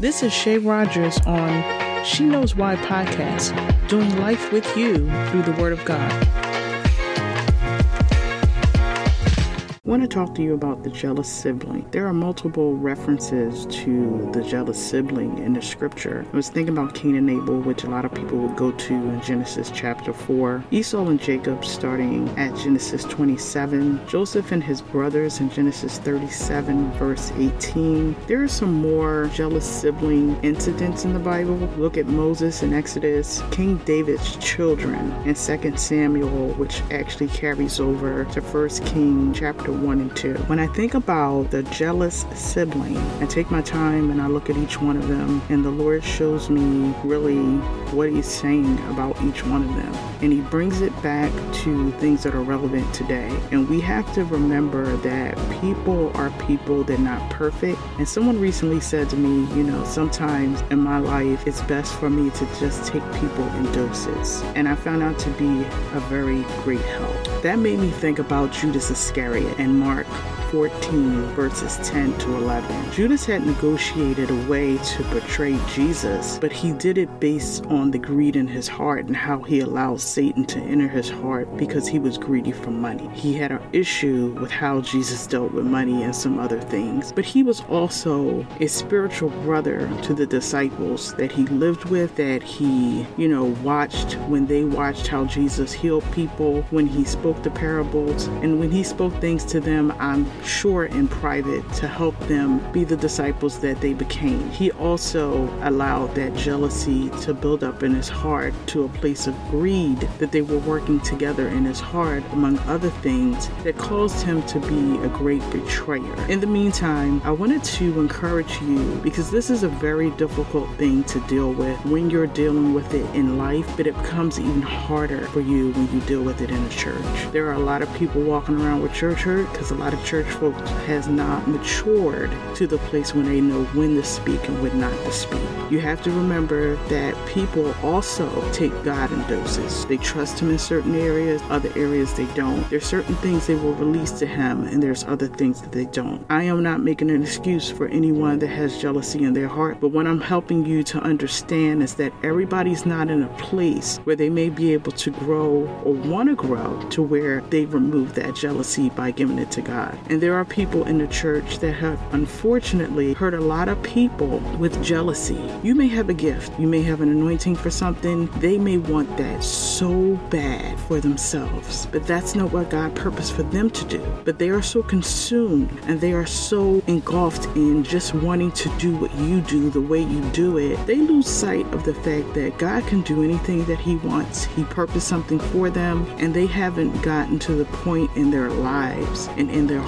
This is Shay Rogers on She Knows Why podcast, doing life with you through the Word of God. I want to talk to you about the jealous sibling. There are multiple references to the jealous sibling in the scripture. I was thinking about Cain and Abel, which a lot of people would go to in Genesis chapter 4, Esau and Jacob starting at Genesis 27, Joseph and his brothers in Genesis 37, verse 18. There are some more jealous sibling incidents in the Bible. Look at Moses in Exodus, King David's children in 2 Samuel, which actually carries over to 1 King chapter 1 and 2. When I think about the jealous sibling, I take my time and I look at each one of them, and the Lord shows me really what He's saying about each one of them. And He brings it back to things that are relevant today. And we have to remember that people are people, they're not perfect. And someone recently said to me, you know, sometimes in my life, it's best for me to just take people in doses. And I found out to be a very great help. That made me think about Judas Iscariot and Mark 14, verses 10 to 11. Judas had negotiated a way to betray Jesus, but he did it based on the greed in his heart and how he allowed Satan to enter his heart because he was greedy for money. He had an issue with how Jesus dealt with money and some other things, but he was also a spiritual brother to the disciples that he lived with, that he, you know, watched when they watched how Jesus healed people, when he spoke the parables, and when he spoke things to them, I'm sure in private to help them be the disciples that they became. He also allowed that jealousy to build up in his heart to a place of greed that they were working together in his heart, among other things, that caused him to be a great betrayer. In the meantime, I wanted to encourage you because this is a very difficult thing to deal with when you're dealing with it in life, but it becomes even harder for you when you deal with it in a church. There are a lot of people walking around with church hurt because a lot of church folks has not matured to the place when they know when to speak and when not to speak. You have to remember that people also take God in doses. They trust Him in certain areas, other areas they don't. There's certain things they will release to Him, and there's other things that they don't. I am not making an excuse for anyone that has jealousy in their heart, but what I'm helping you to understand is that everybody's not in a place where they may be able to grow or want to grow to where they remove that jealousy by giving it to God. And there are people in the church that have unfortunately hurt a lot of people with jealousy. You may have a gift, you may have an anointing for something, they may want that so bad for themselves, but that's not what God purposed for them to do. But they are so consumed and they are so engulfed in just wanting to do what you do the way you do it, they lose sight of the fact that God can do anything that He wants. He purposed something for them, and they haven't gotten to the point in their lives and in their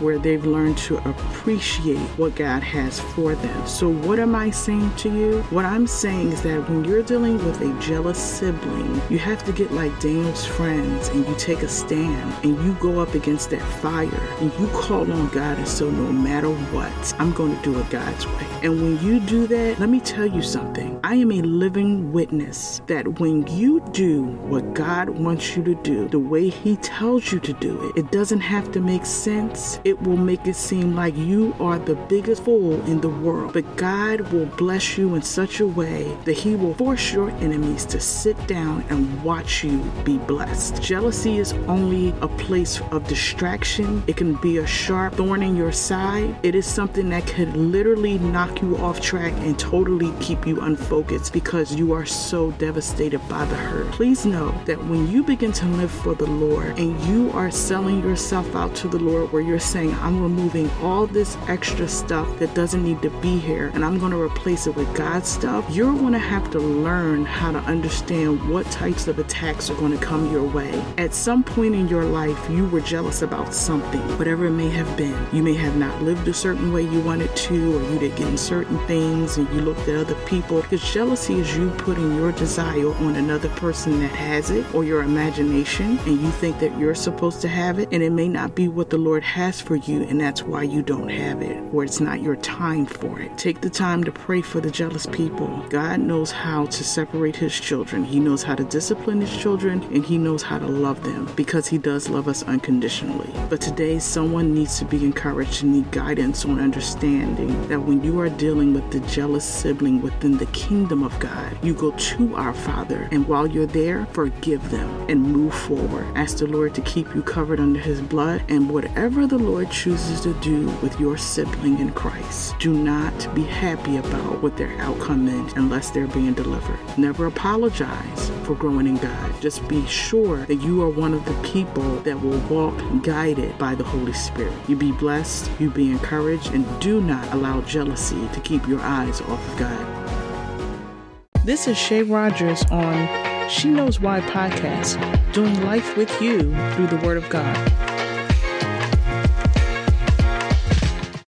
where they've learned to appreciate what God has for them. So, what am I saying to you? What I'm saying is that when you're dealing with a jealous sibling, you have to get like Daniel's friends and you take a stand and you go up against that fire and you call on God and so no matter what, I'm going to do it God's way. And when you do that, let me tell you something. I am a living witness that when you do what God wants you to do, the way He tells you to do it, it doesn't have to make sense. It will make it seem like you are the biggest fool in the world. But God will bless you in such a way that He will force your enemies to sit down and watch you be blessed. Jealousy is only a place of distraction, it can be a sharp thorn in your side. It is something that could literally knock you off track and totally keep you unfocused because you are so devastated by the hurt. Please know that when you begin to live for the Lord and you are selling yourself out to the Lord, where you're saying, I'm removing all this extra stuff that doesn't need to be here and I'm going to replace it with God's stuff, you're going to have to learn how to understand what types of attacks are going to come your way. At some point in your life, you were jealous about something, whatever it may have been. You may have not lived a certain way you wanted to, or you didn't get in certain things and you looked at other people. Because jealousy is you putting your desire on another person that has it or your imagination and you think that you're supposed to have it and it may not be what the Lord has for you, and that's why you don't have it, or it's not your time for it. Take the time to pray for the jealous people. God knows how to separate his children, he knows how to discipline his children, and he knows how to love them because he does love us unconditionally. But today, someone needs to be encouraged and need guidance on understanding that when you are dealing with the jealous sibling within the kingdom of God, you go to our Father, and while you're there, forgive them and move forward. Ask the Lord to keep you covered under his blood, and whatever the Lord chooses to do with your sibling in Christ, do not be happy about what their outcome is unless they're being delivered. Never apologize for growing in God. Just be sure that you are one of the people that will walk guided by the Holy Spirit. You be blessed, you be encouraged, and do not allow jealousy to keep your eyes off of God. This is Shay Rogers on She Knows Why podcast, doing life with you through the Word of God.